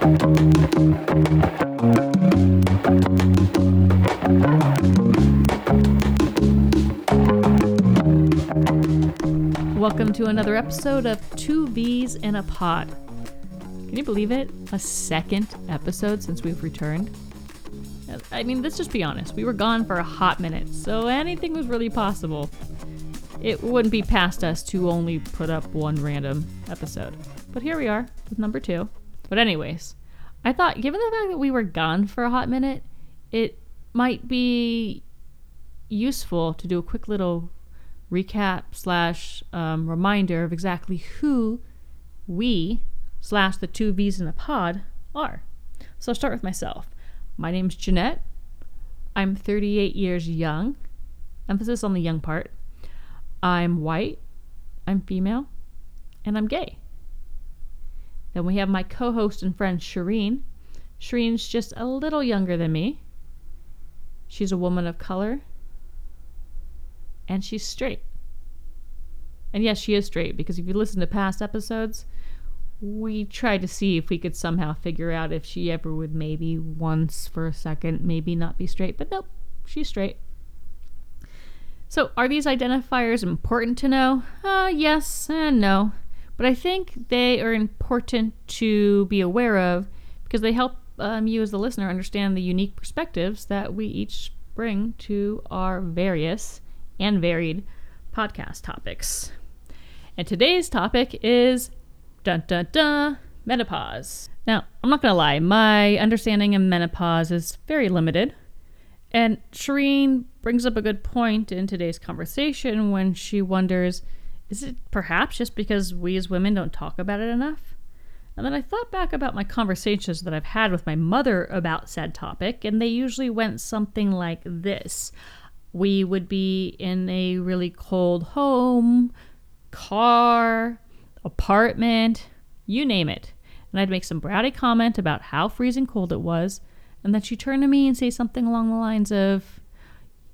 Welcome to another episode of Two V's in a Pod. Can you believe it? A second episode since we've returned. I mean, let's just be honest. We were gone for a hot minute, so anything was really possible. It wouldn't be past us to only put up one random episode. But here we are with number two. But, anyways, I thought given the fact that we were gone for a hot minute, it might be useful to do a quick little recap slash um, reminder of exactly who we slash the two V's in a pod are. So I'll start with myself. My name's Jeanette. I'm 38 years young. Emphasis on the young part. I'm white. I'm female. And I'm gay. Then we have my co host and friend Shireen. Shireen's just a little younger than me. She's a woman of color and she's straight. And yes, she is straight because if you listen to past episodes, we tried to see if we could somehow figure out if she ever would maybe once for a second maybe not be straight, but nope, she's straight. So, are these identifiers important to know? Uh, yes and no. But I think they are important to be aware of because they help um, you as the listener understand the unique perspectives that we each bring to our various and varied podcast topics. And today's topic is dun dun dun menopause. Now, I'm not gonna lie, my understanding of menopause is very limited. And Shireen brings up a good point in today's conversation when she wonders is it perhaps just because we as women don't talk about it enough? And then I thought back about my conversations that I've had with my mother about said topic, and they usually went something like this we would be in a really cold home, car, apartment, you name it. And I'd make some bratty comment about how freezing cold it was, and then she'd turn to me and say something along the lines of,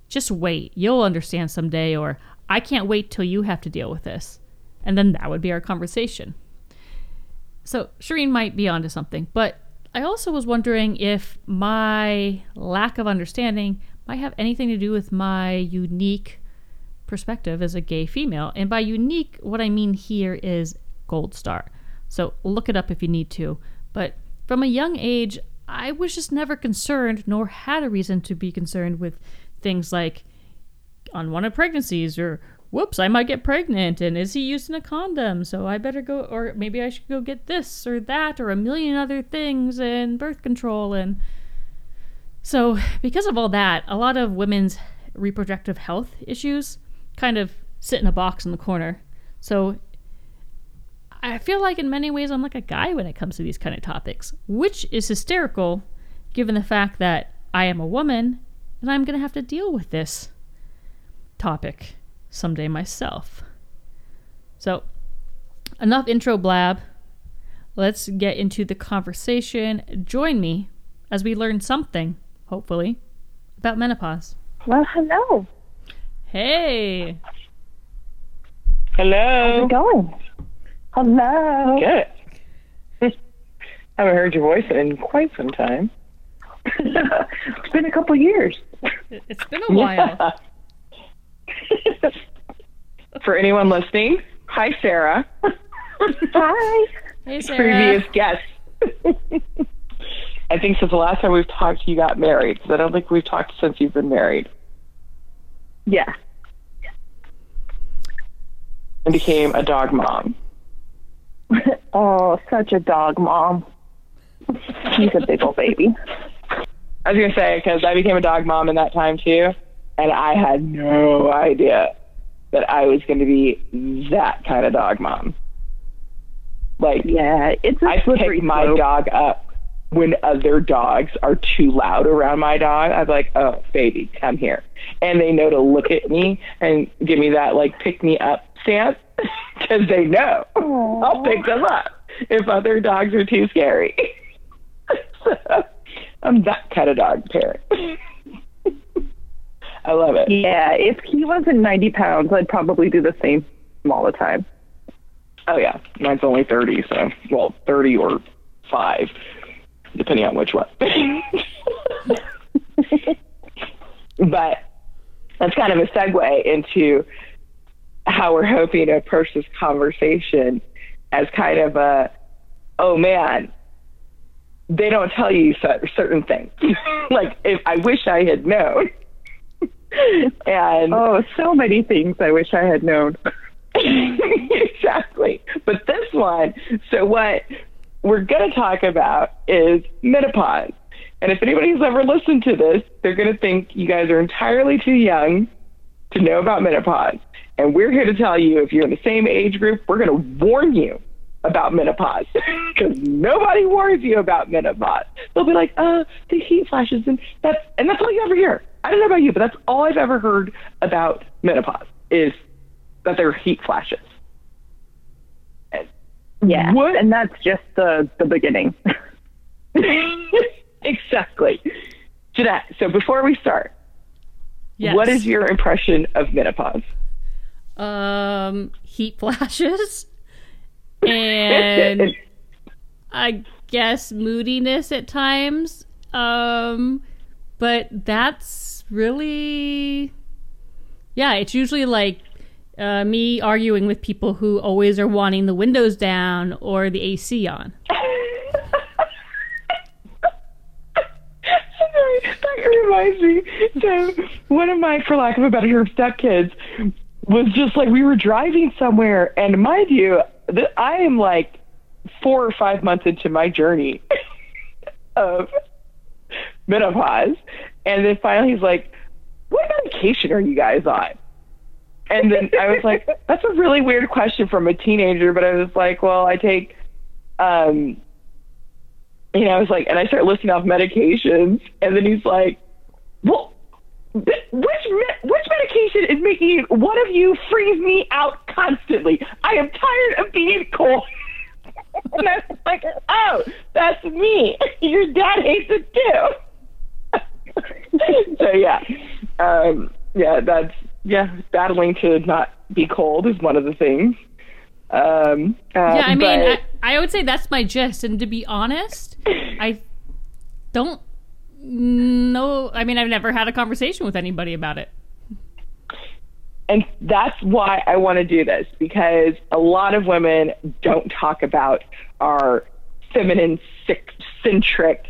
just wait, you'll understand someday, or I can't wait till you have to deal with this. And then that would be our conversation. So Shireen might be onto something, but I also was wondering if my lack of understanding might have anything to do with my unique perspective as a gay female. And by unique, what I mean here is gold star. So look it up if you need to. But from a young age, I was just never concerned, nor had a reason to be concerned with things like unwanted pregnancies or whoops, I might get pregnant and is he using a condom? So I better go, or maybe I should go get this or that or a million other things and birth control and so, because of all that, a lot of women's reproductive health issues kind of sit in a box in the corner. So, I feel like in many ways I'm like a guy when it comes to these kind of topics, which is hysterical given the fact that I am a woman and I'm going to have to deal with this topic someday myself. So, enough intro blab. Let's get into the conversation. Join me as we learn something hopefully, about menopause. Well, hello. Hey. Hello. How's it going? Hello. Good. Haven't heard your voice in quite some time. it's been a couple years. It's been a while. Yeah. For anyone listening, hi Sarah. Hi. Hey, Sarah. Previous guest. I think since the last time we've talked, you got married. Because I don't think we've talked since you've been married. Yeah. And became a dog mom. oh, such a dog mom. He's a big old baby. I was gonna say because I became a dog mom in that time too, and I had no idea that I was going to be that kind of dog mom. Like, Yeah, it's a I slippery pick my slope. dog up when other dogs are too loud around my dog. I'm like, oh, baby, come here. And they know to look at me and give me that, like, pick me up stance because they know I'll pick them up if other dogs are too scary. so I'm that kind of dog parent. I love it. Yeah, if he wasn't 90 pounds, I'd probably do the same all the time. Oh, yeah. Mine's only 30, so, well, 30 or 5. depending on which one. but that's kind of a segue into how we're hoping to approach this conversation as kind of a, oh man, they don't tell you certain things. like if I wish I had known. and oh, so many things I wish I had known. exactly. But this one, so what we're going to talk about is menopause. And if anybody's ever listened to this, they're going to think you guys are entirely too young to know about menopause. And we're here to tell you if you're in the same age group, we're going to warn you about menopause because nobody warns you about menopause. They'll be like, uh, the heat flashes, and that's and that's all you ever hear. I don't know about you, but that's all I've ever heard about menopause is that there are heat flashes. yeah, what? and that's just the the beginning. exactly. Jeanette, so before we start, yes. what is your impression of menopause? Um, heat flashes and I guess moodiness at times. Um, but that's really, yeah, it's usually like uh, me arguing with people who always are wanting the windows down or the AC on. that reminds me. So one of my, for lack of a better term, stepkids was just like we were driving somewhere, and mind you, th- I am like four or five months into my journey of menopause, and then finally he's like, "What medication are you guys on?" And then I was like, "That's a really weird question from a teenager," but I was like, "Well, I take." um you know, I was like, and I start listing off medications, and then he's like, "Well, which which medication is making one of you freeze me out constantly? I am tired of being cold. and I was like, oh, that's me. Your dad hates it too. so yeah, um, yeah, that's yeah, battling to not be cold is one of the things. Um, uh, yeah, I mean, I, I would say that's my gist, and to be honest, I don't know. I mean, I've never had a conversation with anybody about it. And that's why I want to do this because a lot of women don't talk about our feminine centric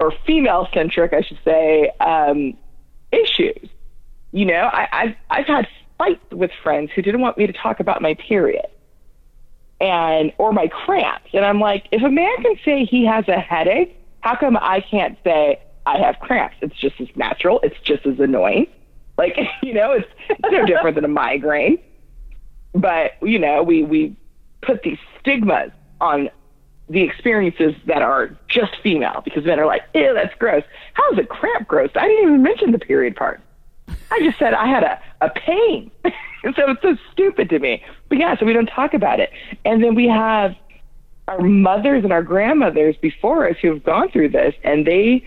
or female centric, I should say, um, issues. You know, I, I've I've had fights with friends who didn't want me to talk about my period and or my cramps, and I'm like, if a man can say he has a headache, how come I can't say I have cramps. It's just as natural. It's just as annoying. Like, you know, it's, it's no different than a migraine. But, you know, we, we put these stigmas on the experiences that are just female because men are like, ew, that's gross. How is a cramp gross? I didn't even mention the period part. I just said I had a, a pain. so it's so stupid to me. But yeah, so we don't talk about it. And then we have our mothers and our grandmothers before us who have gone through this and they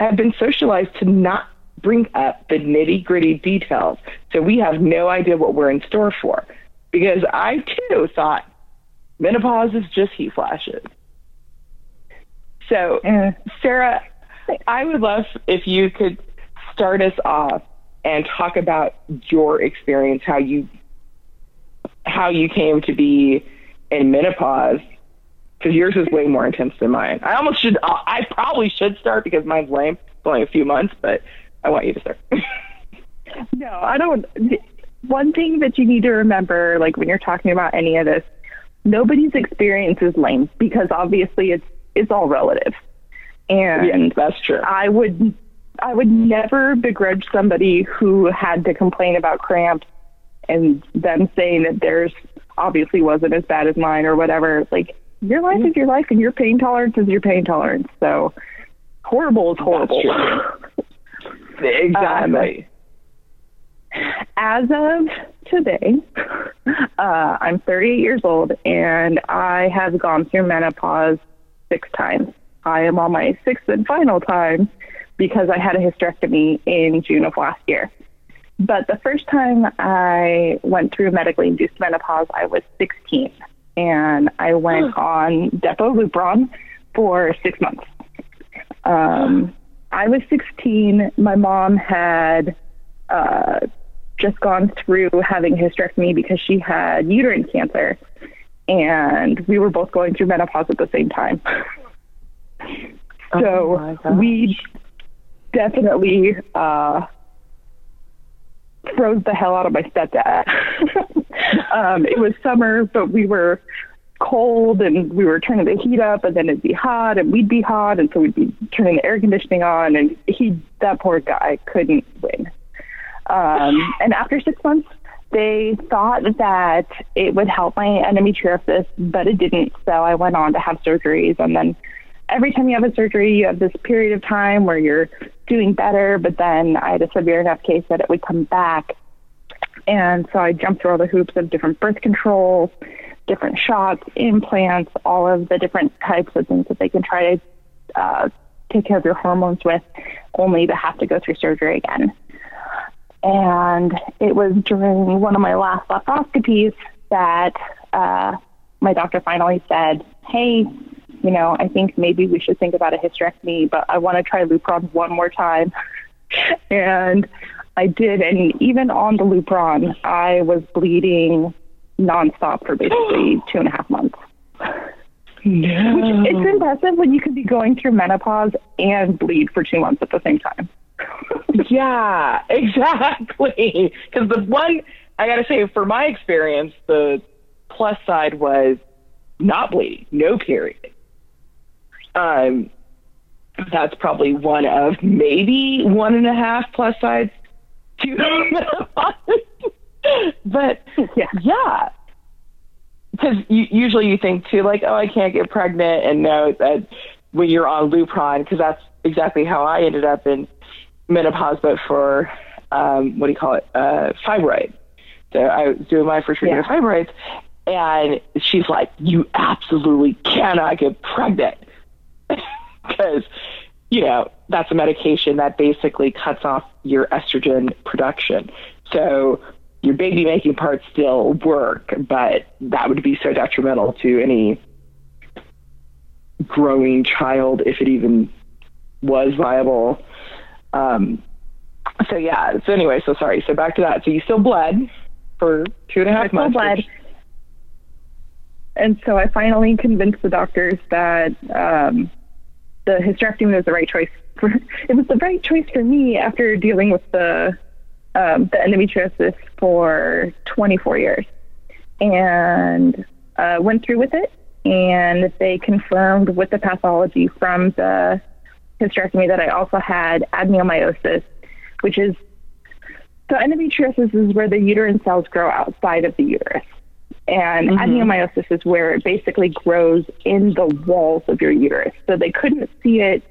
have been socialized to not bring up the nitty gritty details. So we have no idea what we're in store for. Because I too thought menopause is just heat flashes. So, uh, Sarah, I would love if you could start us off and talk about your experience, how you how you came to be in menopause because yours is way more intense than mine. I almost should. I probably should start because mine's lame. It's only a few months, but I want you to start. no, I don't. One thing that you need to remember, like when you're talking about any of this, nobody's experience is lame because obviously it's it's all relative. And yeah, that's true. I would I would never begrudge somebody who had to complain about cramps and them saying that theirs obviously wasn't as bad as mine or whatever. Like your life is your life and your pain tolerance is your pain tolerance. So horrible is horrible. exactly. Um, as of today, uh, I'm 38 years old and I have gone through menopause six times. I am on my sixth and final time because I had a hysterectomy in June of last year. But the first time I went through medically induced menopause, I was 16 and I went on Depo Lupron for six months. Um, I was 16. My mom had uh, just gone through having hysterectomy because she had uterine cancer, and we were both going through menopause at the same time. Oh so gosh. we definitely uh, froze the hell out of my stepdad. um, it was summer, but we were cold and we were turning the heat up and then it'd be hot and we'd be hot and so we'd be turning the air conditioning on and he that poor guy couldn't win. Um, and after six months they thought that it would help my endometriosis, but it didn't. So I went on to have surgeries and then every time you have a surgery you have this period of time where you're doing better, but then I had a severe enough case that it would come back. And so I jumped through all the hoops of different birth controls, different shots, implants, all of the different types of things that they can try to uh, take care of your hormones with, only to have to go through surgery again. And it was during one of my last laparoscopies that uh, my doctor finally said, Hey, you know, I think maybe we should think about a hysterectomy, but I want to try Lupron one more time. and I did, and even on the Lupron, I was bleeding nonstop for basically two and a half months. No. Which it's impressive when you could be going through menopause and bleed for two months at the same time. Yeah, exactly. Because the one, I got to say, for my experience, the plus side was not bleeding, no period. Um, that's probably one of maybe one and a half plus sides to but Yeah. yeah because usually you think too like oh i can't get pregnant and no that when you're on lupron because that's exactly how i ended up in menopause but for um what do you call it? Uh fibroid so i was doing my first treatment Yeah. of fibroids and she's like you absolutely cannot get pregnant. Because you know that's a medication that basically cuts off your estrogen production. So your baby making parts still work but that would be so detrimental to any growing child if it even was viable um, so yeah so anyway so sorry so back to that so you still bled for two and a half I still months bled. And so I finally convinced the doctors that um, the hysterectomy was the right choice. For, it was the right choice for me after dealing with the um, the endometriosis for 24 years, and uh, went through with it. And they confirmed with the pathology from the hysterectomy that I also had adenomyosis, which is so endometriosis is where the uterine cells grow outside of the uterus. And mm-hmm. adenomyosis is where it basically grows in the walls of your uterus. So they couldn't see it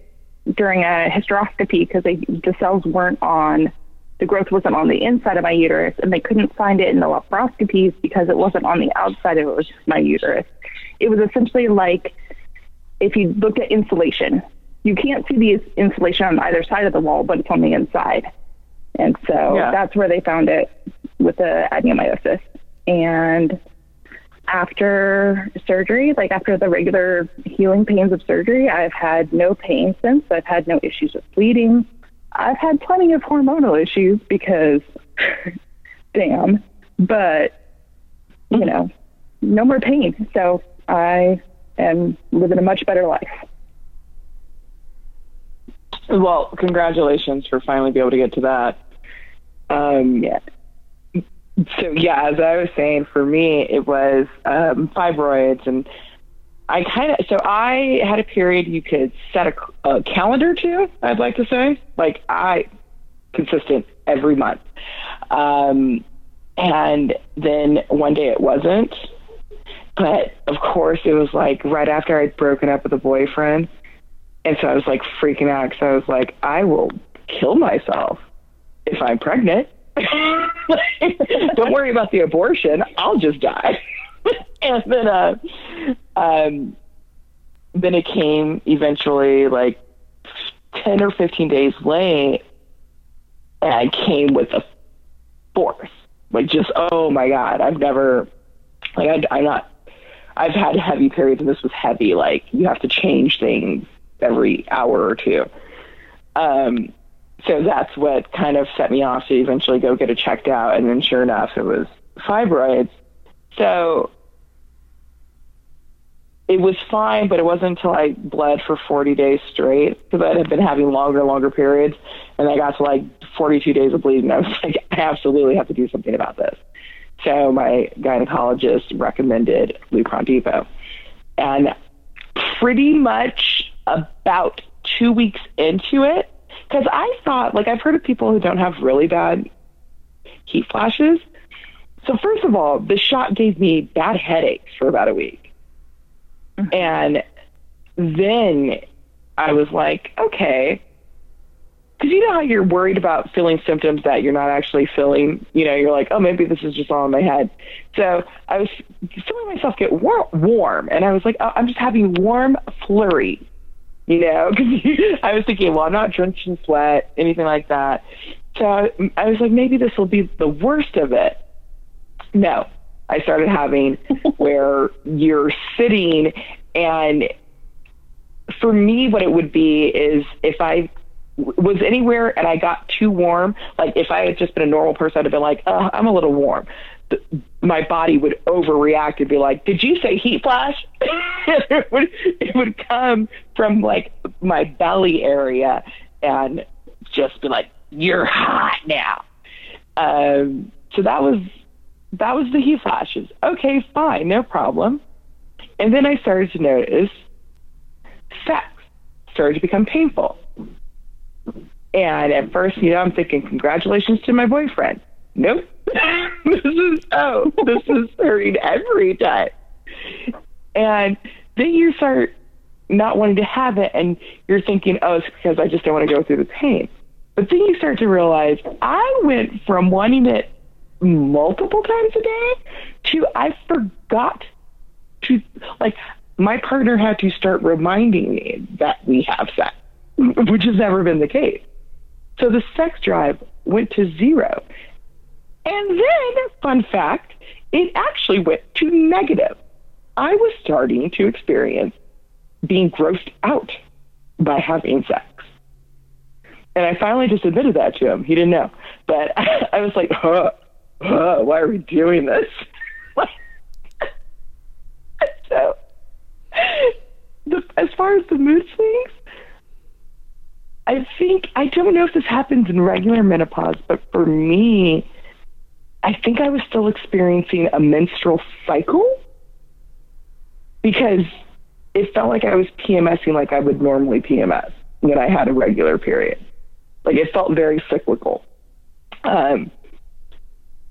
during a hysteroscopy because the cells weren't on, the growth wasn't on the inside of my uterus, and they couldn't find it in the laparoscopies because it wasn't on the outside of it, was just my uterus. It was essentially like if you looked at insulation, you can't see the insulation on either side of the wall, but it's on the inside. And so Yeah. that's where they found it with the adenomyosis. And after surgery, like after the regular healing pains of surgery, I've had no pain since. I've had no issues with bleeding. I've had plenty of hormonal issues because, damn, but, you know, no more pain. So I am living a much better life. Well, congratulations for finally being able to get to that. Um, Yeah. So yeah, as I was saying, for me it was um, fibroids, and I kind of so I had a period you could set a, a calendar to. I'd like to say, like I consistent every month, um, and then one day it wasn't. But of course, it was like right after I'd broken up with a boyfriend, and so I was like freaking out because I was like, I will kill myself if I'm pregnant. Don't worry about the abortion. I'll just die. and then, uh, um, then it came eventually, like ten or fifteen days late, and I came with a force. Like just, oh my god, I've never, like, I, I'm not. I've had heavy periods, and this was heavy. Like you have to change things every hour or two. Um, so that's what kind of set me off to eventually go get it checked out. And then sure enough, it was fibroids. So it was fine, but it wasn't until I bled for 40 days straight because I had been having longer and longer periods. And I got to like 42 days of bleeding. I was like, I absolutely have to do something about this. So my gynecologist recommended Lupron Depot. And pretty much about two weeks into it, because I thought, like, I've heard of people who don't have really bad heat flashes. So, first of all, the shot gave me bad headaches for about a week. Mm-hmm. And then I was like, okay. Because you know how you're worried about feeling symptoms that you're not actually feeling? You know, you're like, oh, maybe this is just all in my head. So I was feeling myself get war- warm. And I was like, oh, I'm just having warm flurry you know, because I was thinking, well, I'm not drenched in sweat, anything like that. So I was like, maybe this will be the worst of it. No, I started having where you're sitting, and for me, what it would be is if I was anywhere and I got too warm, like if I had just been a normal person, I'd have been like, oh, I'm a little warm my body would overreact and be like, "Did you say heat flash?" it would it would come from like my belly area and just be like, "You're hot now." Um, so that was that was the heat flashes. Okay, fine, no problem. And then I started to notice sex started to become painful. And at first, you know, I'm thinking, congratulations to my boyfriend. Nope. this is oh, this is hurting every time. And then you start not wanting to have it and you're thinking, oh, it's because I just don't want to go through the pain. But then you start to realize I went from wanting it multiple times a day to I forgot to like my partner had to start reminding me that we have sex, which has never been the case. So the sex drive went to zero. And then, fun fact, it actually went to negative. I was starting to experience being grossed out by having sex. And I finally just admitted that to him. He didn't know. But I, was like, huh, huh, why are we doing this? so, the, as far as the mood swings, I think, I don't know if this happens in regular menopause, but for me, I think I was still experiencing a menstrual cycle because it felt like I was PMSing like I would normally PMS when I had a regular period. Like it felt very cyclical. Um,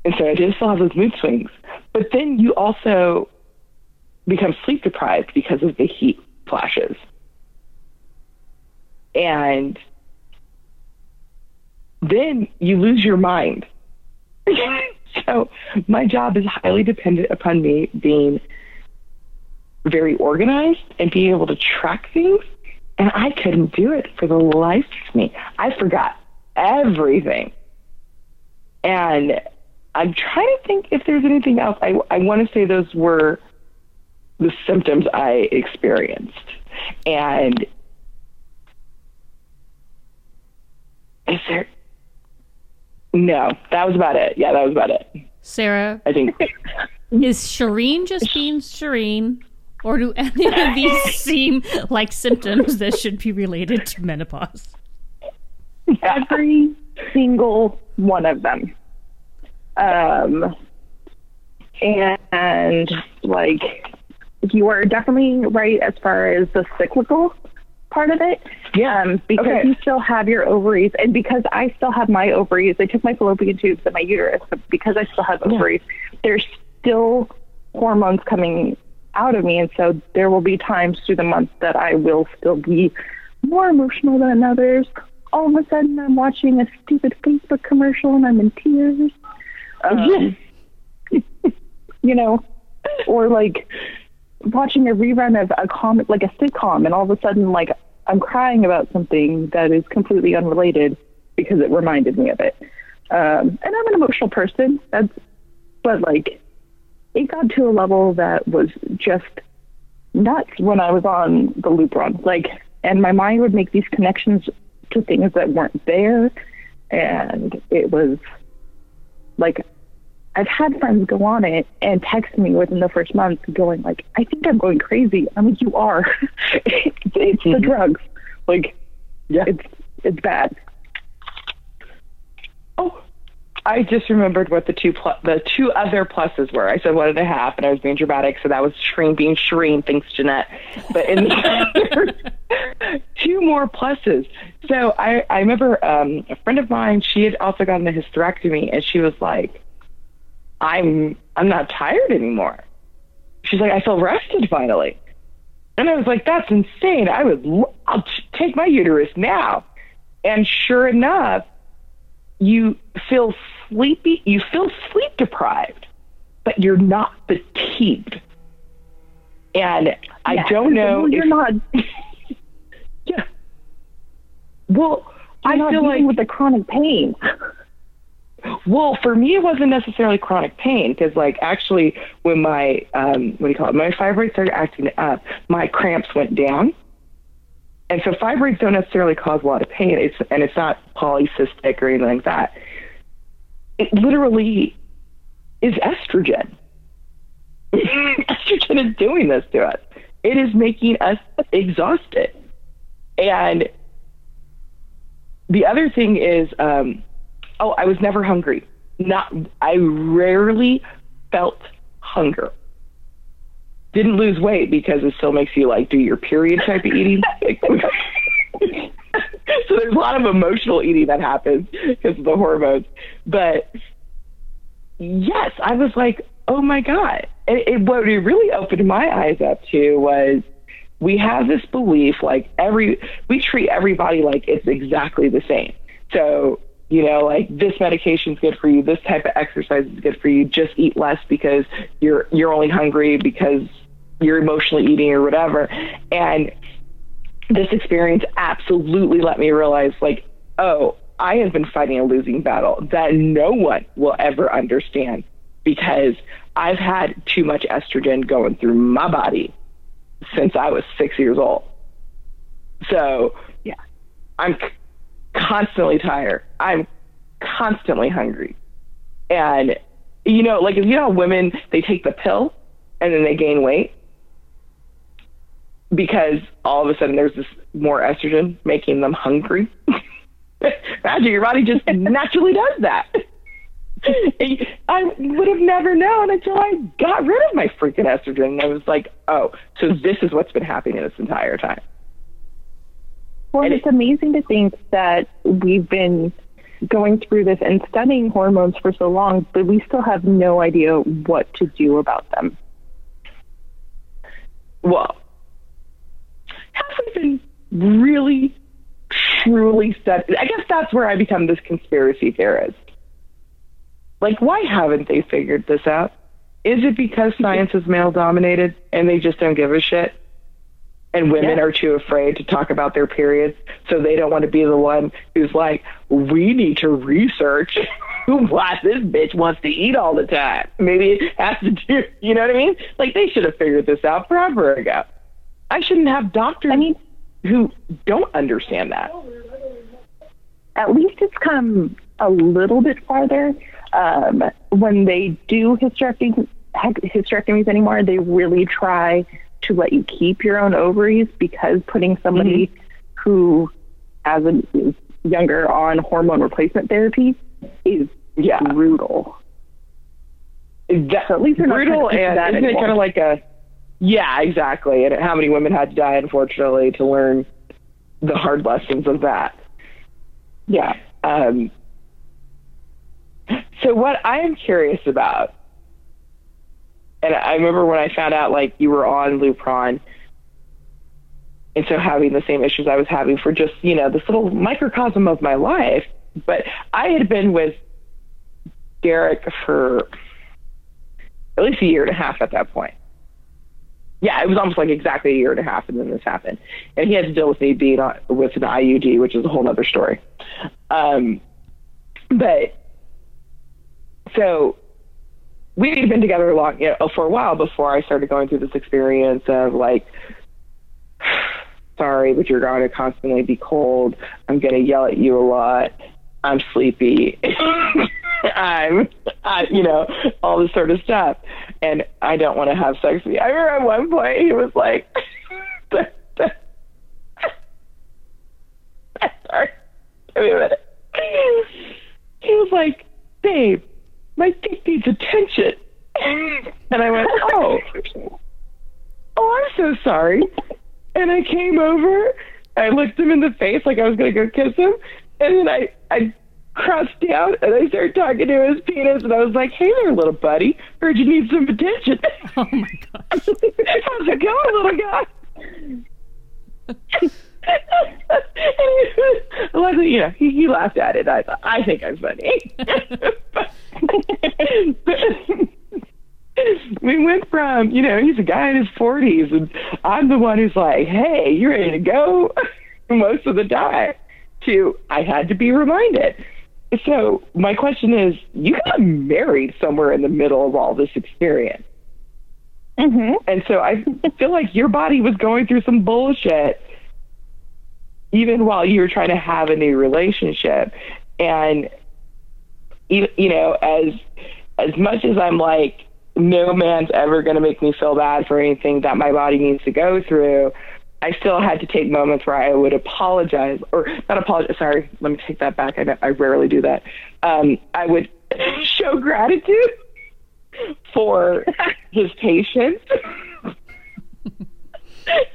and so I did still have those mood swings. But then you also become sleep deprived because of the heat flashes. And then you lose your mind. so my job is highly dependent upon me being very organized and being able to track things. And I couldn't do it for the life of me. I forgot everything. And I'm trying to think if there's anything else. I, I want to say those were the symptoms I experienced. And is there no, that was about it. Yeah, that was about it. Sarah, I think is Shireen just being Shireen, or do any of these seem like symptoms that should be related to menopause? Every single one of them. Um, and like you are definitely right as far as the cyclical part of it. Yeah. Um, because okay. you still have your ovaries, and because I still have my ovaries, they took my fallopian tubes and my uterus, but because I still have ovaries, yeah. there's still hormones coming out of me, and so there will be times through the month that I will still be more emotional than others. All of a sudden, I'm watching a stupid Facebook commercial and I'm in tears. Um, you know, or like watching a rerun of a comic, like a sitcom, and all of a sudden, like I'm crying about something that is completely unrelated because it reminded me of it. Um, and I'm an emotional person. That's, but like, it got to a level that was just nuts when I was on the Lupron. Like, and my mind would make these connections to things that weren't there. And it was like, I've had friends go on it and text me within the first month going like, I think I'm going crazy. I'm like, you are. it's it's the drugs. Like, Yeah. it's, it's bad. Oh, I just remembered what the two pl- the two other pluses were. I said one and a half, and I was being dramatic, so that was Shireen being Shireen. Thanks, Jeanette. But in the two more pluses. So I I remember um, a friend of mine. She had also gotten a hysterectomy, and she was like, "I'm I'm not tired anymore." She's like, "I feel rested finally." And I was like, "That's insane! I would l- I'll take my uterus now." And sure enough, you feel sleepy, you feel sleep deprived, but you're not fatigued. And I don't know You're if, not. yeah. Well, You're I not feel dealing like with the chronic pain. Well, for me, it wasn't necessarily chronic pain because, like, actually, when my um, what do you call it, my fibroids started acting up, my cramps went down. And so fibroids don't necessarily cause a lot of pain. It's and it's not polycystic or anything like that. It literally is estrogen. estrogen is doing this to us. It is making us exhausted. And the other thing is, um, oh, I was never hungry. Not, I rarely felt hunger. Didn't lose weight because it still makes you like do your period type of eating. so there's a lot of emotional eating that happens because of the hormones. But yes, I was like, oh my god. And it, what it really opened my eyes up to was we have this belief like every we treat everybody like it's exactly the same. So you know, like this medication is good for you, this type of exercise is good for you. Just eat less because you're you're only hungry because you're emotionally eating or whatever. And this experience absolutely let me realize like, oh, I have been fighting a losing battle that no one will ever understand because I've had too much estrogen going through my body since I was six years old. So, yeah, I'm constantly tired. I'm constantly hungry. And, you know, like, you know, how women, they take the pill and then they gain weight because all of a sudden there's this more estrogen making them hungry. Imagine your body just naturally does that. I would have never known until I got rid of my freaking estrogen. And I was like, oh, so this is what's been happening this entire time. Well, it's amazing to think that we've been going through this and studying hormones for so long, but we still have no idea what to do about them. Well, have we been really, truly studied? I guess that's where I become this conspiracy theorist. Like, why haven't they figured this out? Is it because science is male dominated and they just don't give a shit? And women Yeah. are too afraid to talk about their periods, so they don't want to be the one who's like, we need to research why this bitch wants to eat all the time. Maybe it has to do, you know what I mean? Like, they should have figured this out forever ago. I shouldn't have doctors I mean, who don't understand that. at least it's come a little bit farther. Um, when they do hysterectomies, hysterectomies anymore, they really try to let you keep your own ovaries because putting somebody who has a is younger on hormone replacement therapy is Yeah. brutal. That, So at least they're brutal to and that isn't it kind of like a yeah exactly and how many women had to die unfortunately to learn the hard lessons of that Yeah. um, so what i am curious about and i remember when i found out like you were on lupron and so having the same issues i was having for just you know this little microcosm of my life but i had been with derek for at least a year and a half at that point. Yeah, it was almost like exactly a year and a half, and then this happened, and he had to deal with me being on, with an IUD, which is a whole other story. Um, but so we had been together long, you know, for a while before I started going through this experience of like sorry, but you're going to constantly be cold. I'm going to yell at you a lot. I'm sleepy. I'm, I, you know, all this sort of stuff. And I don't want to have sex with you. I remember at one point he was like, sorry, give me a minute. He was like, babe, my dick needs attention. And I went, oh, oh, I'm so sorry. And I came over, I looked him in the face like I was going to go kiss him. And then I, I crouched down and I started talking to his penis. And I was like, hey there, little buddy. Heard you need some attention. Oh my gosh. How's it going, little guy? luckily, you know, he, he laughed at it. I thought, I think I'm funny. we went from, you know, he's a guy in his 40s, and I'm the one who's like, hey, you ready to go? Most of the time, to I had to be reminded. So, my question is you got married somewhere in the middle of all this experience. hmm And so I feel like your body was going through some bullshit even while you were trying to have a new relationship. And you you know, as as much as I'm like no man's ever going to make me feel bad for anything that my body needs to go through, I still had to take moments where I would apologize or not apologize. Sorry, let me take that back. I, I rarely do that. Um, I would show gratitude for his patience.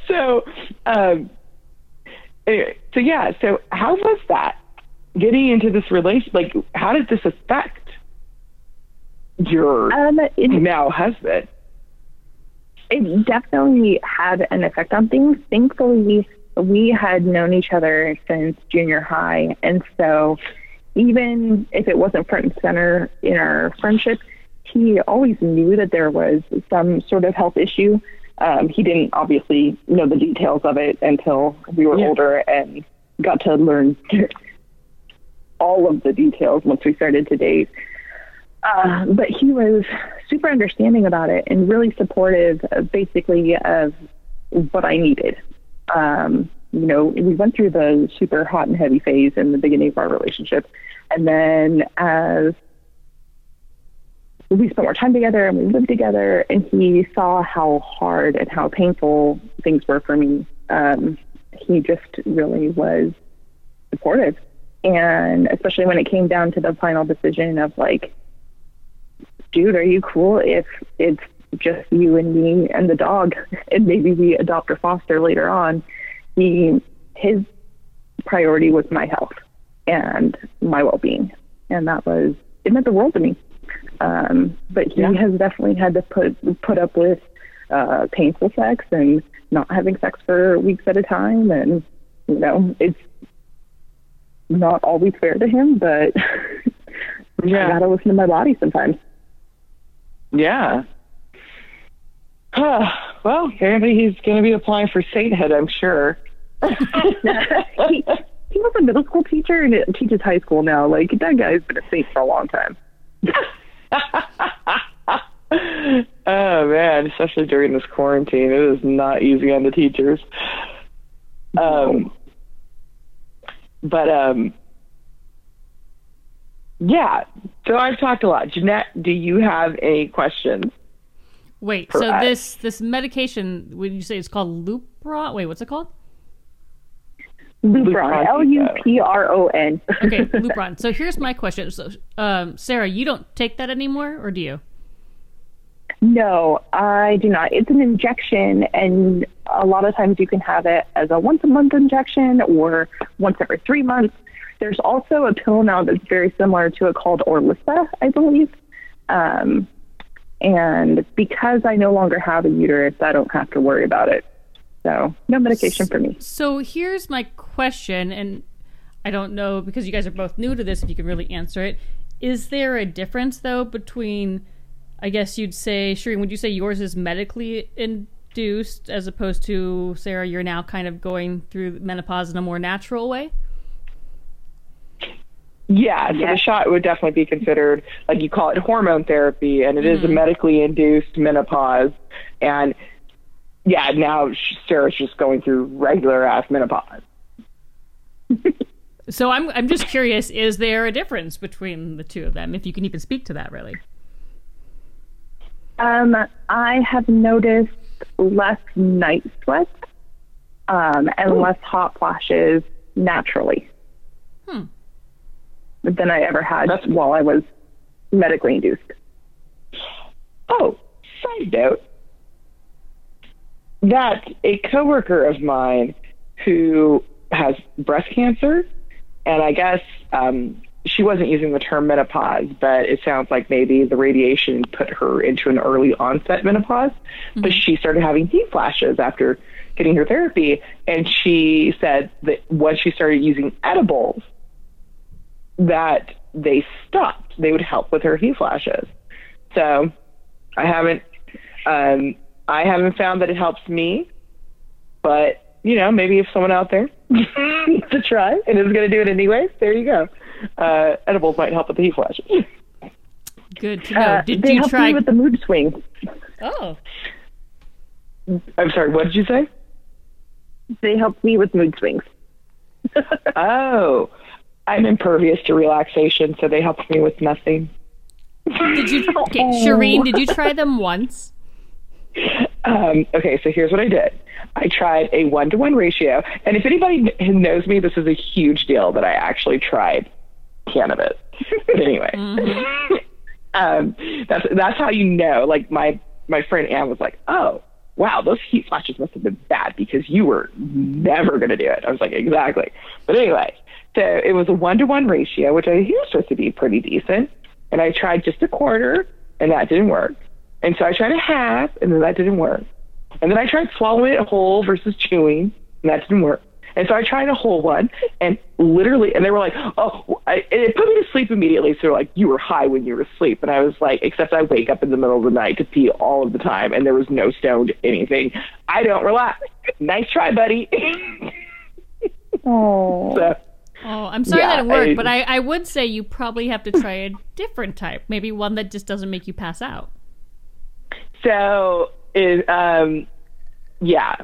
so, um, anyway, so yeah, so how was that getting into this relation? Like, how did this affect your Um, it, now husband? it definitely had an effect on things. Thankfully, we had known each other since junior high, and so even if it wasn't front and center in our friendship, he always knew that there was some sort of health issue. Um, he didn't obviously know the details of it until we were Yeah. older and got to learn all of the details once we started to date. Uh, but he was super understanding about it and really supportive, of basically, of what I needed. Um, you know, we went through the super hot and heavy phase in the beginning of our relationship, and then as we spent more time together and we lived together, and he saw how hard and how painful things were for me. Um, he just really was supportive, and especially when it came down to the final decision of like dude, are you cool if it's just you and me and the dog, and maybe we adopt or foster later on? He, his priority was my health and my well-being, and that was it meant the world to me. Um, but he Yeah. has definitely had to put put up with uh, painful sex and not having sex for weeks at a time, and you know it's not always fair to him, but I gotta listen to my body sometimes. Yeah. well, apparently he's going to be applying for sainthood, I'm sure. he, he was a middle school teacher and it teaches high school now. Like that guy's been a saint for a long time. oh man, especially during this quarantine, it is not easy on the teachers. Um, but um, yeah. So I've talked a lot. Jeanette, do you have any questions? Wait, so us. this this medication, would you say it's called Lupron? Wait, what's it called? Lupron, Lupron, L U P R O N. Okay, Lupron. So here's my question. So, um, Sarah, you don't take that anymore, or do you? No, I do not. It's an injection, and a lot of times you can have it as a once a month injection or once every three months. There's also a pill now that's very similar to it called Orilissa, I believe. Um, and because I no longer have a uterus, I don't have to worry about it. So no medication for me. So here's my question, and I don't know because you guys are both new to this. If you can really answer it, is there a difference though between? I guess you'd say, Shireen, would you say yours is medically induced as opposed to Sarah? You're now kind of going through menopause in a more natural way. Yeah, so the shot would definitely be considered, like you call it hormone therapy, and it is a mm-hmm. medically induced menopause. And yeah, now Sarah's just going through regular ass menopause. So I'm I'm just curious, is there a difference between the two of them? If you can even speak to that really. Um, I have noticed less night sweats um, and less hot flashes naturally Hmm. than I ever had That's- while I was medically induced. Oh, side note. That a coworker of mine who has breast cancer, and I guess um, she wasn't using the term menopause, but it sounds like maybe the radiation put her into an early onset menopause. But she started having heat flashes after getting her therapy, and she said that once she started using edibles, that they stopped. They would help with her heat flashes. So I haven't um, I haven't found that it helps me, but you know, maybe if someone out there needs to try and is going to do it anyways, there you go. Uh, edibles might help with the heat flashes. Good to know. Uh, Did they you help try? me with the mood swings. oh, I'm sorry, what did you say? They helped me with mood swings. Oh, I'm impervious to relaxation, so they help me with nothing. did you? Okay, Shireen, did you try them once? Um, okay, so here's what I did. I tried a one to one ratio, and if anybody kn- knows me, this is a huge deal that I actually tried cannabis. But anyway, um, that's that's how you know. Like my my friend Ann was like, "Oh, wow, those heat flashes must have been bad because you were never going to do it." I was like, "Exactly." But anyway, so it was a one to one ratio, which I hear is supposed to be pretty decent. And I tried just a quarter, and that didn't work. And so I tried a half, and then that didn't work. And then I tried swallowing it whole versus chewing, and that didn't work. And so I tried a whole one, and literally, and they were like, "Oh," I, and it put me to sleep immediately. So they're like, "You were high when you were asleep," and I was like, "Except I wake up in the middle of the night to pee all of the time, and there was no stoned anything. I don't relax. nice try, buddy." Oh. so, Oh, I'm sorry Yeah, that it worked, I- but I, I would say you probably have to try a different type. Maybe one that just doesn't make you pass out. So, it, um, yeah,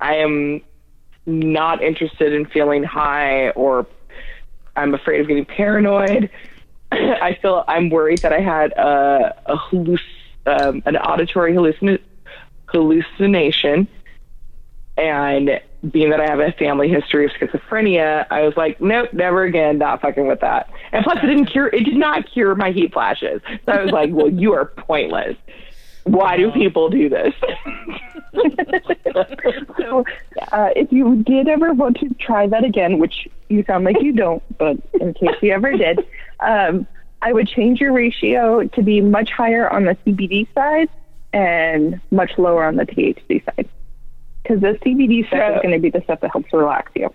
I am not interested in feeling high, or I'm afraid of getting paranoid. I feel I'm worried that I had a, a halluc- um, an auditory hallucin- hallucination, and being that I have a family history of schizophrenia, I was like, nope, never again, not fucking with that. And plus, it didn't cure. It did not cure my heat flashes. So I was like, well, you are pointless. Why do people do this? So, uh, if you did ever want to try that again, which you sound like you don't, but in case you ever did, um, I would change your ratio to be much higher on the CBD side and much lower on the THC side. Because the CBD stuff So- is going to be the stuff that helps relax you.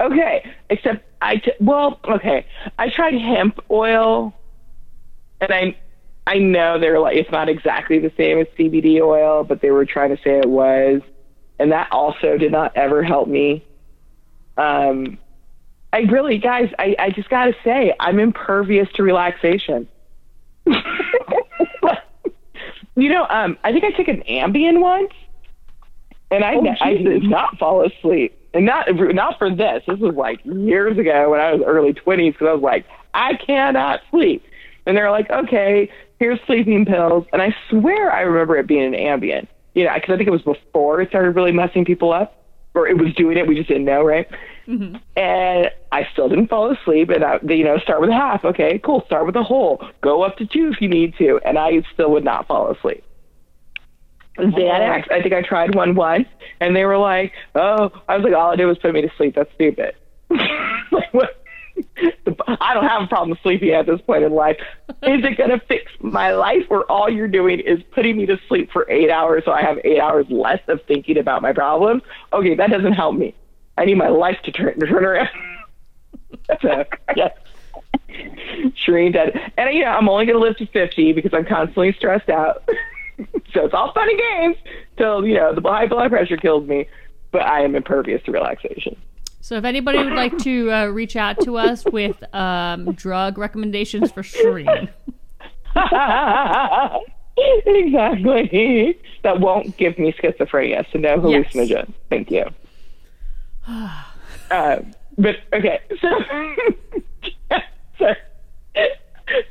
Okay, except I t- well, okay. I tried hemp oil, and I I know they're like it's not exactly the same as CBD oil, but they were trying to say it was, and that also did not ever help me. Um, I really, guys, I I just gotta say I'm impervious to relaxation. you know, um, I think I took an Ambien once, and I Oh, I did not fall asleep, and not not for this. This was like years ago when I was early twenties, because I was like, I cannot sleep, and they're like, okay, here's sleeping pills, and I swear I remember it being an Ambien, you know, because I think it was before it started really messing people up, or it was doing it, we just didn't know, right? Mm-hmm. and I still didn't fall asleep. And I, you know, start with a half. Okay, cool. Start with a whole. Go up to two if you need to. And I still would not fall asleep. Xanax. Oh. I think I tried one once, and they were like, "Oh," I was like, "All it did was put me to sleep. That's stupid." like what? I don't have a problem sleeping at this point in life. Is it going to fix my life, or all you're doing is putting me to sleep for eight hours so I have eight hours less of thinking about my problems? Okay, that doesn't help me. I need my life to turn turn around. so, yes. Shireen did. And, you know, I'm only going to live to 50 because I'm constantly stressed out. so it's all fun and games till, you know, the high blood pressure kills me. But I am impervious to relaxation. So if anybody would like to uh, reach out to us with um, drug recommendations for Shireen, exactly. That won't give me schizophrenia, so no Yes. Thank you. uh, but okay, so, so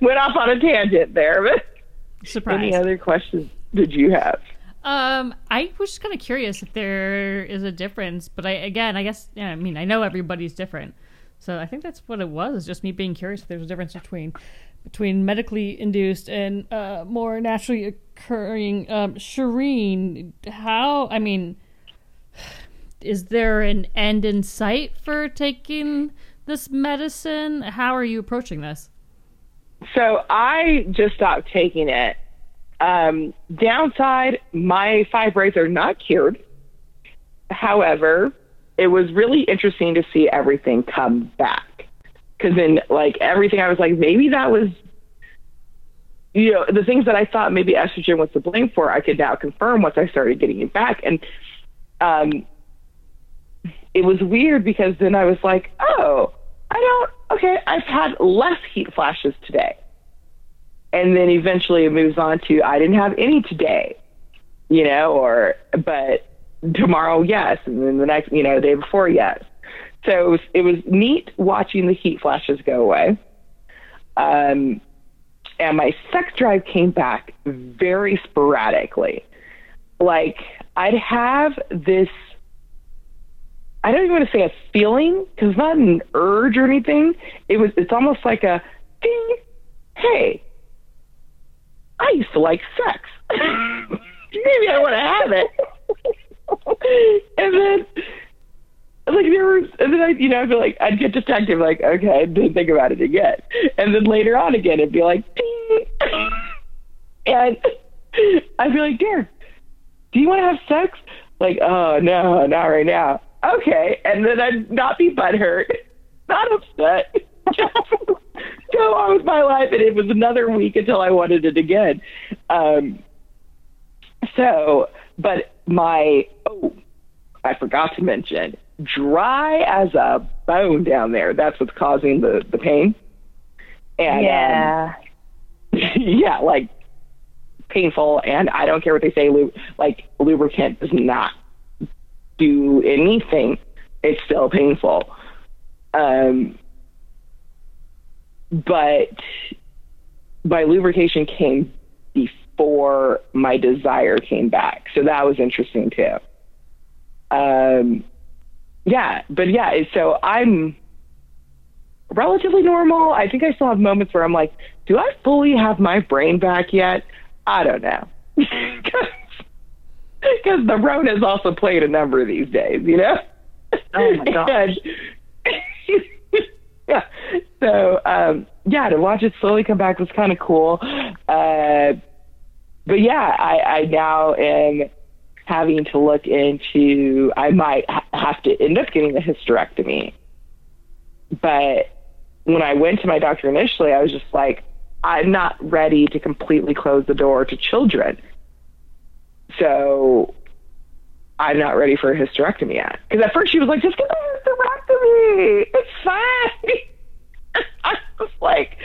went off on a tangent there. But Surprise. any other questions did you have? Um, I was just kind of curious if there is a difference, but I again, I guess, yeah, I mean, I know everybody's different, so I think that's what it was. Just me being curious if there's a difference between between medically induced and uh, more naturally occurring. Um, Shireen, how? I mean, is there an end in sight for taking this medicine? How are you approaching this? So I just stopped taking it. Um, downside, my fibroids are not cured. However, it was really interesting to see everything come back. Because then, like, everything, I was like, maybe that was, you know, the things that I thought maybe estrogen was to blame for, I could now confirm once I started getting it back. And um, it was weird because then I was like, oh, I don't, okay, I've had less heat flashes today. And then eventually it moves on to, I didn't have any today, you know, or, but tomorrow, yes. And then the next, you know, day before, yes. So it was, it was neat watching the heat flashes go away. Um, and my sex drive came back very sporadically. Like I'd have this I don't even want to say a feeling because it's not an urge or anything. It was it's almost like a ding, hey, I used to like sex. Maybe I want to have it. and then like there were, and then I you know, I'd be like I'd get detective like, okay, I didn't think about it again. And then later on again it'd be like ding and I'd be like, Dear, do you want to have sex? Like, oh no, not right now. Okay, and then I'd not be butthurt, not upset. Go on with my life, and it was another week until I wanted it again. Um, so, but my oh, I forgot to mention, dry as a bone down there. That's what's causing the the pain. And um, Yeah. yeah, like painful, and I don't care what they say. Like lubricant does not do anything. It's still painful. Um, but my lubrication came before my desire came back, so that was interesting too. Um, yeah, but yeah, so I'm relatively normal. I think I still have moments where I'm like, do I fully have my brain back yet? I don't know. Because the Rona's also played a number of these days, you know? Oh my gosh. And- yeah. So, um, yeah, to watch it slowly come back was kind of cool. Uh, but yeah, I, I now am having to look into, I might ha- have to end up getting a hysterectomy. But when I went to my doctor initially, I was just like, I'm not ready to completely close the door to children. So I'm not ready for a hysterectomy yet. Because at first she was like, just get a It's fine. I was like,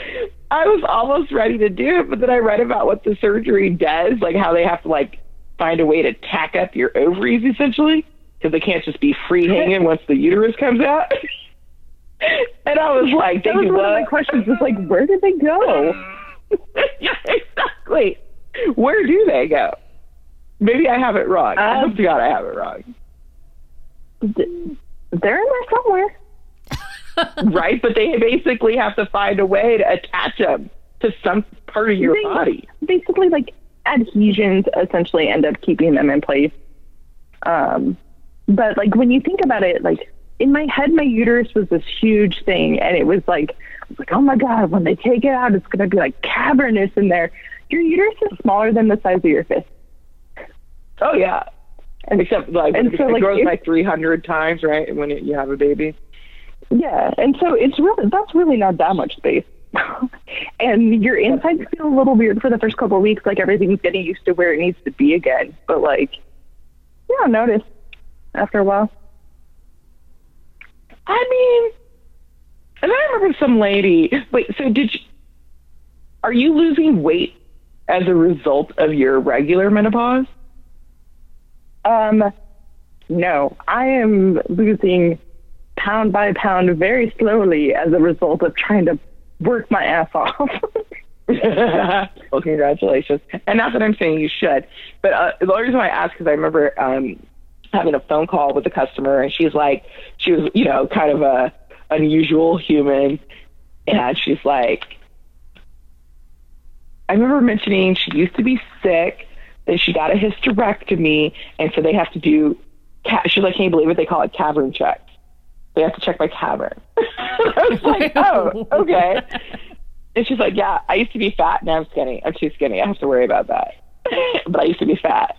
I was almost ready to do it, but then I read about what the surgery does, like how they have to like find a way to tack up your ovaries essentially, because they can't just be free hanging once the uterus comes out. and I was like, That was one of my questions. Was like, where did they go? yeah, exactly. Where do they go? Maybe I have it wrong. I Um, hope to God I have it wrong. They're in there somewhere. right? But they basically have to find a way to attach them to some part of your They- body. Basically, like adhesions essentially end up keeping them in place. Um, but like when you think about it, like in my head, my uterus was this huge thing, and it was like, I was like, oh my god, when they take it out, it's gonna be like cavernous in there. Your uterus is smaller than the size of your fist. Oh yeah. And Except like And it so, like, grows by 300 times, right? When it, you have a baby. Yeah, and so it's really that's really not that much space. and your insides feel a little weird for the first couple of weeks, like everything's getting used to where it needs to be again. But like, you don't notice after a while. I mean, and I remember some lady. Wait, so did you? Are you losing weight as a result of your regular menopause? Um, no, I am losing pound by pound very slowly as a result of trying to work my ass off. well, congratulations. And not that I'm saying you should, but uh, the only reason why I ask is I remember um, having a phone call with a customer, and she's like, she was, you know, kind of a unusual human, and she's like, I remember mentioning she used to be sick, then she got a hysterectomy, and so they have to do. Ca- she's like, can you believe it? They call it cavern check. They have to check my cavern. I was like, oh, okay. And she's like, yeah, I used to be fat, now I'm skinny. I'm too skinny. I have to worry about that. but I used to be fat.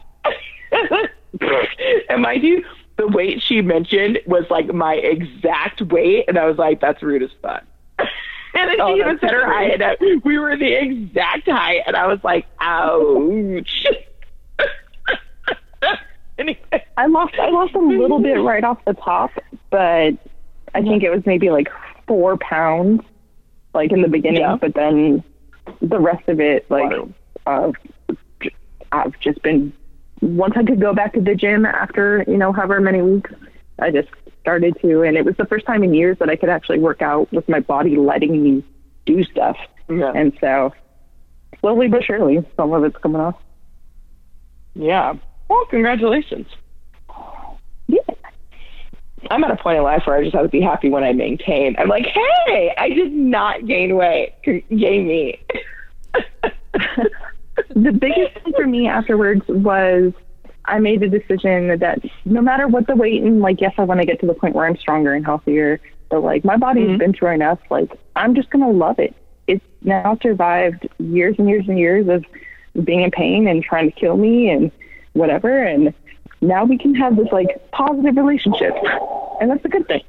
and mind you, the weight she mentioned was like my exact weight, and I was like, that's rude as fuck. and then Oh, she even said her height. and We were the exact height, and I was like, ouch. Anyway, I lost I lost a little bit right off the top, but I think it was maybe like four pounds, like in the beginning. Yeah. But then the rest of it, like, uh, I've just been. Once I could go back to the gym after you know however many weeks, I just started to, and it was the first time in years that I could actually work out with my body letting me do stuff. yeah. And so, slowly but surely, some of it's coming off. yeah. Well, congratulations. Yeah. I'm at a point in life where I just have to be happy when I maintain. I'm like, hey, I did not gain weight. Yay me. the biggest thing for me afterwards was I made the decision that no matter what the weight and like yes I want to get to the point where I'm stronger and healthier but like my body's Mhm. been through enough like I'm just gonna love it it's now survived years and years and years of being in pain and trying to kill me and whatever and now we can have this like positive relationship and that's a good thing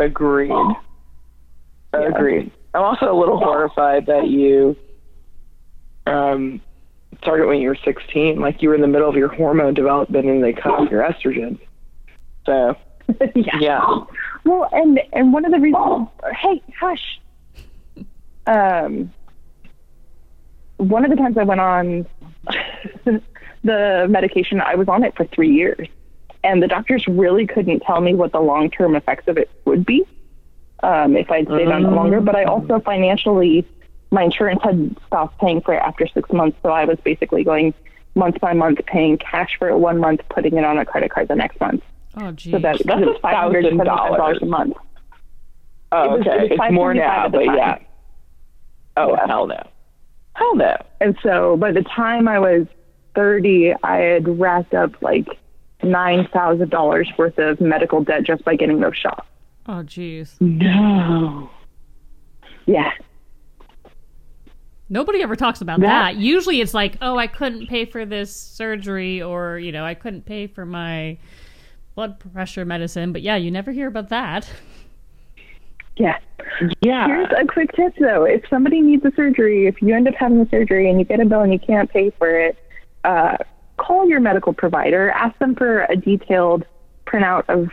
Agreed. Yeah. Agreed. I'm also a little horrified that you um, started when you were 16. Like you were in the middle of your hormone development and they cut off your estrogen. So, yeah yeah. Well, and and one of the reasons, hey, hush. Um, one of the times I went on the medication, I was on it for three years, and the doctors really couldn't tell me what the long term effects of it would be um, if I'd stayed on it longer. But I also financially, my insurance had stopped paying for it after six months, so I was basically going month by month, paying cash for it one month, putting it on a credit card the next month. Oh, geez. So that That's because it's five hundred and seventy-five dollars a month. Oh, It was- okay. it was it's more now, but yeah. Oh, Yeah. hell no. Hell no. And so by the time I was 30, I had racked up like $9,000 worth of medical debt just by getting those shots. oh, jeez. No. Yeah. Nobody ever talks about That- that. Usually it's like, oh, I couldn't pay for this surgery or, you know, I couldn't pay for my blood pressure medicine. But yeah, you never hear about that. Yeah. Yeah. Here's a quick tip though. If somebody needs a surgery, if you end up having a surgery and you get a bill and you can't pay for it, uh, call your medical provider, ask them for a detailed printout of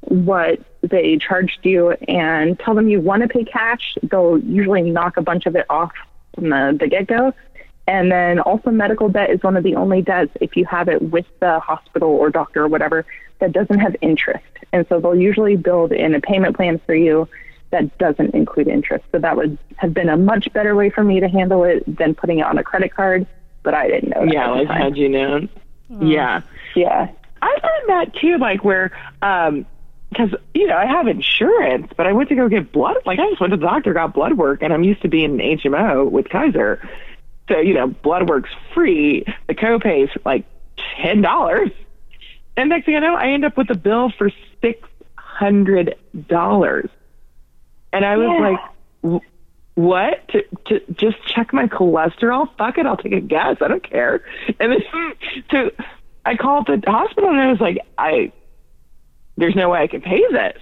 what they charged you and tell them you want to pay cash. They'll usually knock a bunch of it off from the, the get go. And then also medical debt is one of the only debts if you have it with the hospital or doctor or whatever that doesn't have interest. And so they'll usually build in a payment plan for you that doesn't include interest. So that would have been a much better way for me to handle it than putting it on a credit card, but I didn't know that. Yeah, at the like had you known. Yeah. Yeah. I've done that too, like where, um, because you know I have insurance, but I went to go get blood. Like I just went to the doctor, got blood work, and I'm used to being an HMO with Kaiser, so you know blood work's free. The copay's like ten dollars, and next thing I know, I end up with a bill for six hundred dollars, and I was Yeah. like. "W- What to, to just check my cholesterol? Fuck it, I'll take a guess. I don't care. And then so I called the hospital and I was like, I there's no way I can pay this.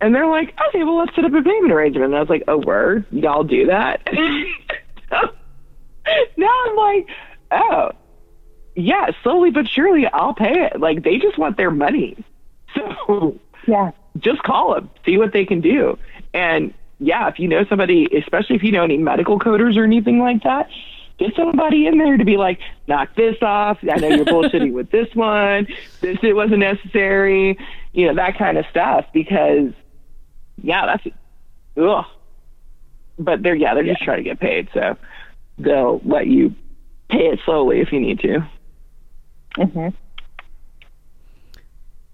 And they're like, okay, well, let's set up a payment arrangement. And I was like, oh, word, y'all do that? now I'm like, oh, yeah, slowly but surely I'll pay it. Like, they just want their money. So Yeah. just call them, see what they can do. And yeah, if you know somebody, especially if you know any medical coders or anything like that, get somebody in there to be like, knock this off. I know you're bullshitting with this one. This it wasn't necessary. You know that kind of stuff because, yeah, that's ugh. But they're yeah, they're just trying to get paid, so they'll let you pay it slowly if you need to. hmm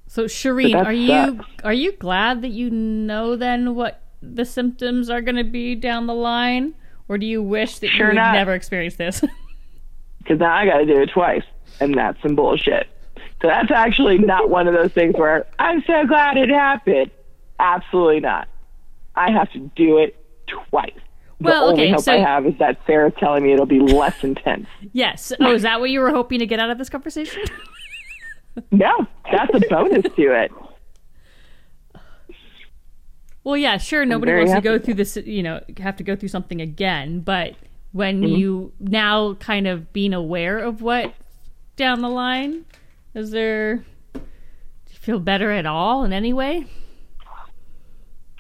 So Shireen, that are you sucks. are you glad that you know then what the symptoms are going to be down the line, or do you wish that Sure you would never experience this? because now I got to do it twice, and that's some bullshit. So that's actually not one of those things where I'm so glad it happened. Absolutely not. I have to do it twice. Well, The only okay, hope so- I have is that Sarah's telling me it'll be less intense. yes. Oh, is that what you were hoping to get out of this conversation? No, that's a bonus to it. Well, yeah, sure. Nobody wants to go through this, you know, have to go through something again. But when Mm-hmm. you now kind of being aware of what down the line, is there, do you feel better at all in any way?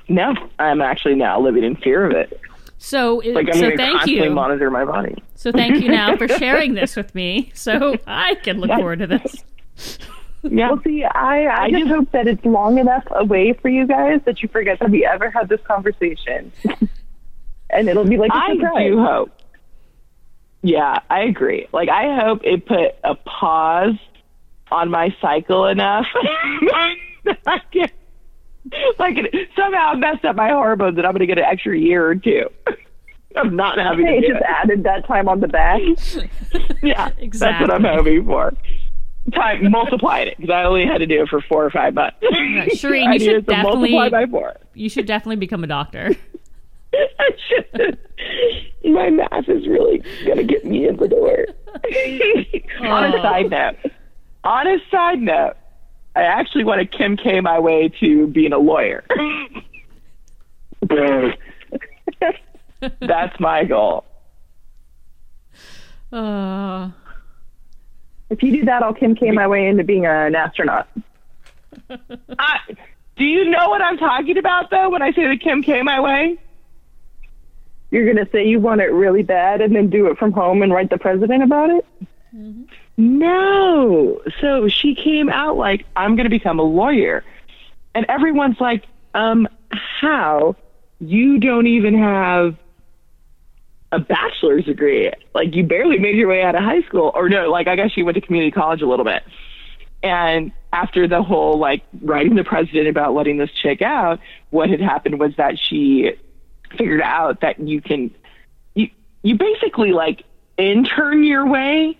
No, I'm actually now living in fear of it. So, it- Like I'm so thank you. monitor my body. So thank you now for sharing this with me, so I can look Yeah. forward to this. Yeah, Well, see, I, I, I just just- hope that it's long enough away for you guys that you forget that we ever had this conversation. and it'll be like a I surprise. do hope. Yeah, I agree. Like I hope it put a pause on my cycle enough. that I can, like it somehow messed up my hormones, and I'm going to get an extra year or two of not having Hey, to it do just it. added that time on the back. Yeah, exactly. that's what I'm hoping for. Time multiplied it because I only had to do it for four or five months. Shireen, I you should needed multiply definitely- by four. You should definitely become a doctor. I. My math is really gonna get me in the door. on a Oh. side note, on a side note, I actually want to Kim K my way to being a lawyer. That's my goal. Uh, if you do that, I'll Kim K my way into being an astronaut. I, do you know what I'm talking about though when I say the Kim K my way? You're going to say you want it really bad and then do it from home and write the president about it? No. So she came out like, I'm going to become a lawyer. And everyone's like, um, how? You don't even have a bachelor's degree. Like, you barely made your way out of high school. Or no, like, I guess she went to community college a little bit. And after the whole, like, writing the president about letting this chick out, what had happened was that she figured out that you can, you, you basically, like, intern your way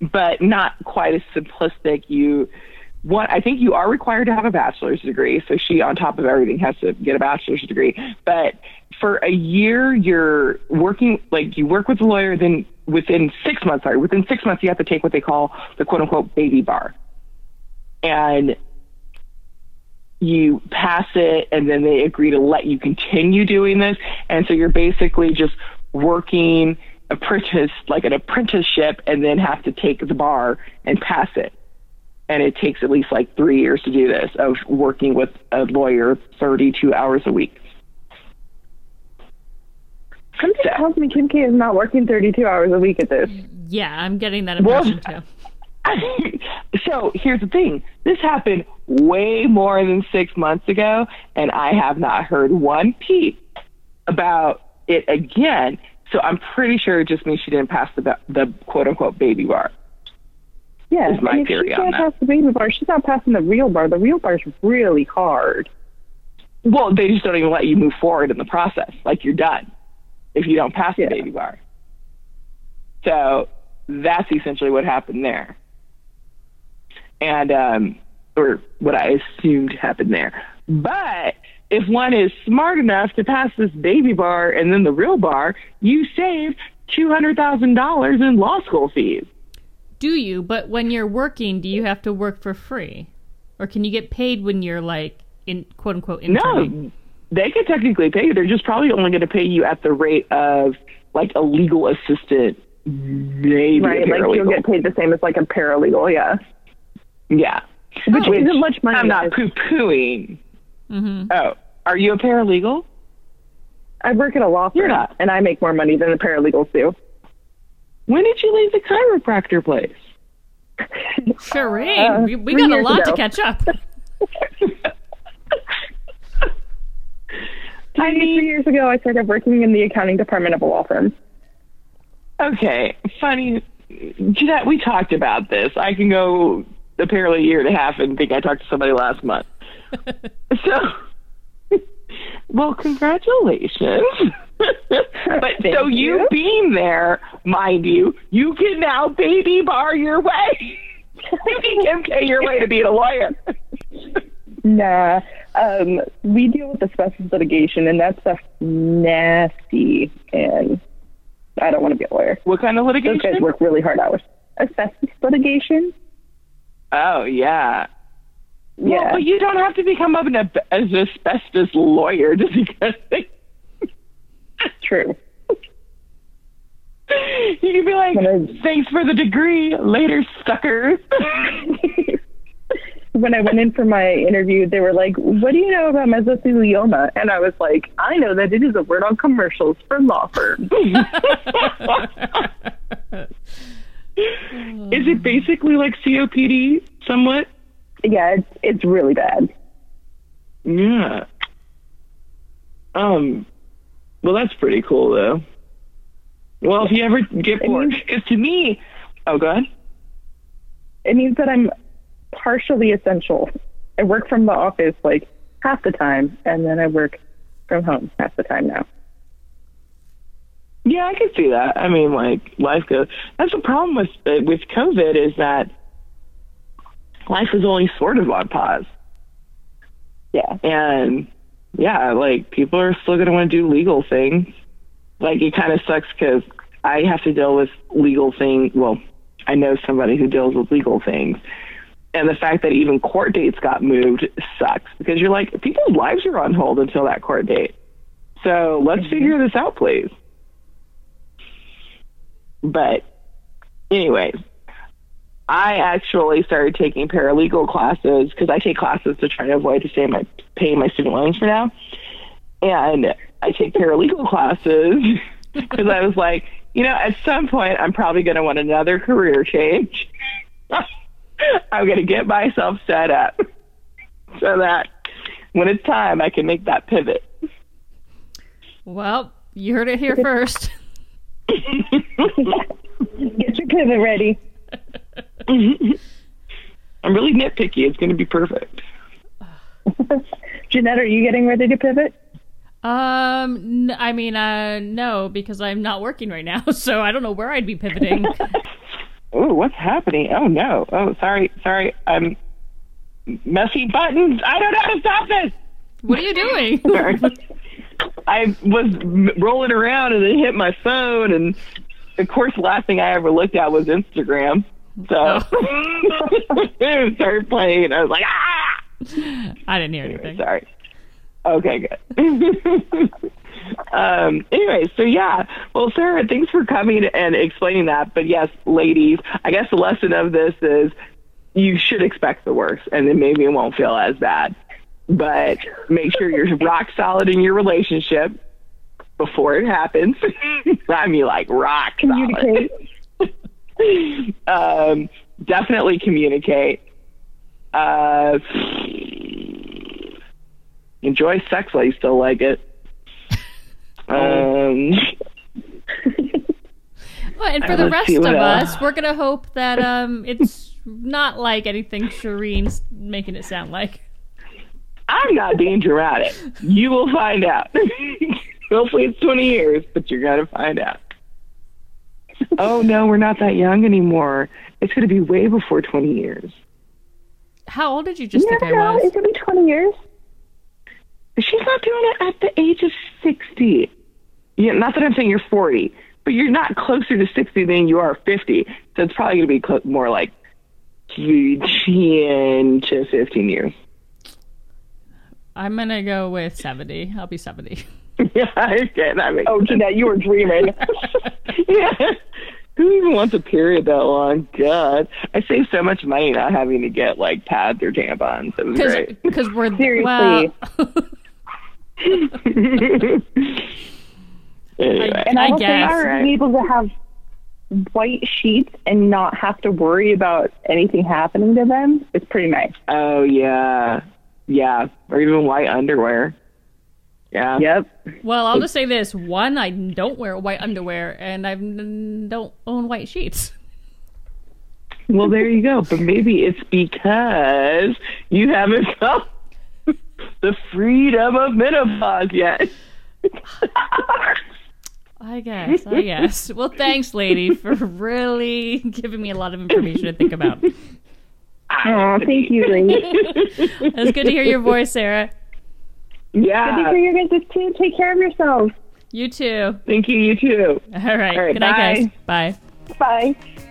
but not quite as simplistic. You one I think you are required to have a bachelor's degree. So she on top of everything has to get a bachelor's degree. But for a year you're working like you work with a lawyer, then within six months, sorry, within six months you have to take what they call the quote unquote baby bar. And you pass it and then they agree to let you continue doing this. And so you're basically just working apprentice like an apprenticeship and then have to take the bar and pass it. And it takes at least like three years to do this of working with a lawyer 32 hours a week. Something tells me Kim K is not working 32 hours a week at this. yeah, I'm getting that Well- impression too. so here's the thing this happened way more than six months ago, and I have not heard one peep about it again. So I'm pretty sure it just means she didn't pass the, the quote unquote baby bar. Yeah, Is my and if theory she can't pass the baby bar, she's not passing the real bar. The real bar's really hard. Well, they just don't even let you move forward in the process. Like you're done if you don't pass Yeah. the baby bar. So that's essentially what happened there. And um or what I assumed happened there. But if one is smart enough to pass this baby bar and then the real bar, you save two hundred thousand dollars in law school fees. Do you? But when you're working, do you have to work for free, or can you get paid when you're like in quote unquote interning? No, they can technically pay you. They're just probably only going to pay you at the rate of like a legal assistant, maybe Right, a like paralegal. you'll get paid the same as like a paralegal, yeah. yeah, Which isn't much money. I'm not It's- poo pooing. hmm Oh, are you a paralegal? I work at a law firm, You're not. and I make more money than the paralegals do. When did you leave the chiropractor place? Shireen, Uh, we, we got a years lot to catch up. I mean, three years ago, I started working in the accounting department of a law firm. Okay, funny. Jeanette, we talked about this. I can go apparently a year and a half and think I talked to somebody last month. so, well, congratulations. but so you you. being there, mind you, you can now baby bar your way. you can pay your way to being a lawyer. Nah, um, we deal with asbestos litigation, and that stuff's nasty, and I don't want to be a lawyer. what kind of litigation? Those guys work really hard hours. Asbestos litigation? Oh yeah. Well, Yeah. but you don't have to become an as asbestos lawyer just because they True. You can be like, I- thanks for the degree, later, suckers. when I went in for my interview, they were like, "What do you know about mesothelioma?" And I was like, "I know that it is a word on commercials for law firms." Is it basically like COPD, somewhat? yeah, it's it's really bad. Yeah. Um. Well, that's pretty cool, though. Well, if you ever get bored, because to me, oh, go ahead. It means that I'm partially essential. I work from the office like half the time, and then I work from home half the time now. Yeah, I can see that. I mean, like life goes. That's the problem with with COVID is that life is only sort of on pause. Yeah. and yeah, like people are still going to want to do legal things. Like it kind of sucks because I have to deal with legal things. Well, I know somebody who deals with legal things, and the fact that even court dates got moved sucks because you're like people's lives are on hold until that court date. So let's mm-hmm. figure this out, please. But, anyways, I actually started taking paralegal classes because I take classes to try to avoid to pay my paying my student loans for now. And I take paralegal classes because I was like, you know, at some point I'm probably going to want another career change. I'm going to get myself set up so that when it's time, I can make that pivot. well, you heard it here first. Get your pivot ready. I'm really nitpicky. It's going to be perfect. Jeanette, are you getting ready to pivot? Um, n- I mean, uh, no, because I'm not working right now, so I don't know where I'd be pivoting. Oh, what's happening? Oh no. Oh, sorry, sorry. I'm messy buttons. I don't know how to stop this. what are you doing? Sorry. I was rolling around and it hit my phone, and of course, the last thing I ever looked at was Instagram. So it started playing, I was like, ah. I didn't hear Anyway, anything. sorry. Okay, good. um, anyway, so yeah. Well, Sarah, thanks for coming and explaining that. But yes, ladies, I guess the lesson of this is you should expect the worst, and then maybe it won't feel as bad. But make sure you're rock solid in your relationship before it happens. I mean, like rock solid. Um, definitely communicate. Uh, enjoy sex while you still like it. Um, Well, and for Uh, the rest of us, we're gonna hope that um, it's not like anything Shireen's making it sound like. I'm not being dramatic. You will find out. Hopefully it's 20 years, but you're going to find out. Oh, no, we're not that young anymore. It's going to be way before 20 years. How old did you just You think I know. was? It could be 20 years. She's not doing it at the age of 60. Yeah, not that I'm saying you're 40, but you're not closer to 60 than you are 50. So it's probably going to be clo- more like 10 to 15 years. I'm gonna go with seventy. I'll be seventy. yeah, okay, that makes Oh. Jeanette, you were dreaming. yeah. Who even wants a period that long? God. I saved so much money not having to get like pads or tampons. It was great. Because we're Seriously. well, Anyway. And I, I will guess. say being able to have white sheets and not have to worry about anything happening to them is pretty nice. Oh yeah, yeah, or even white underwear. Yeah. Yep. Well, I'll just say this: one, I don't wear white underwear, and I don't own white sheets. Well, there you go. But maybe it's because you haven't felt the freedom of menopause yet. I guess. I guess. Well, thanks, lady, for really giving me a lot of information to think about. Oh, thank you, Lee. It's good to hear your voice, Sarah. Yeah. Good for you guys too. Take care of yourselves. You too. Thank you. You too. All right. All right, Good night, guys. Bye. Bye.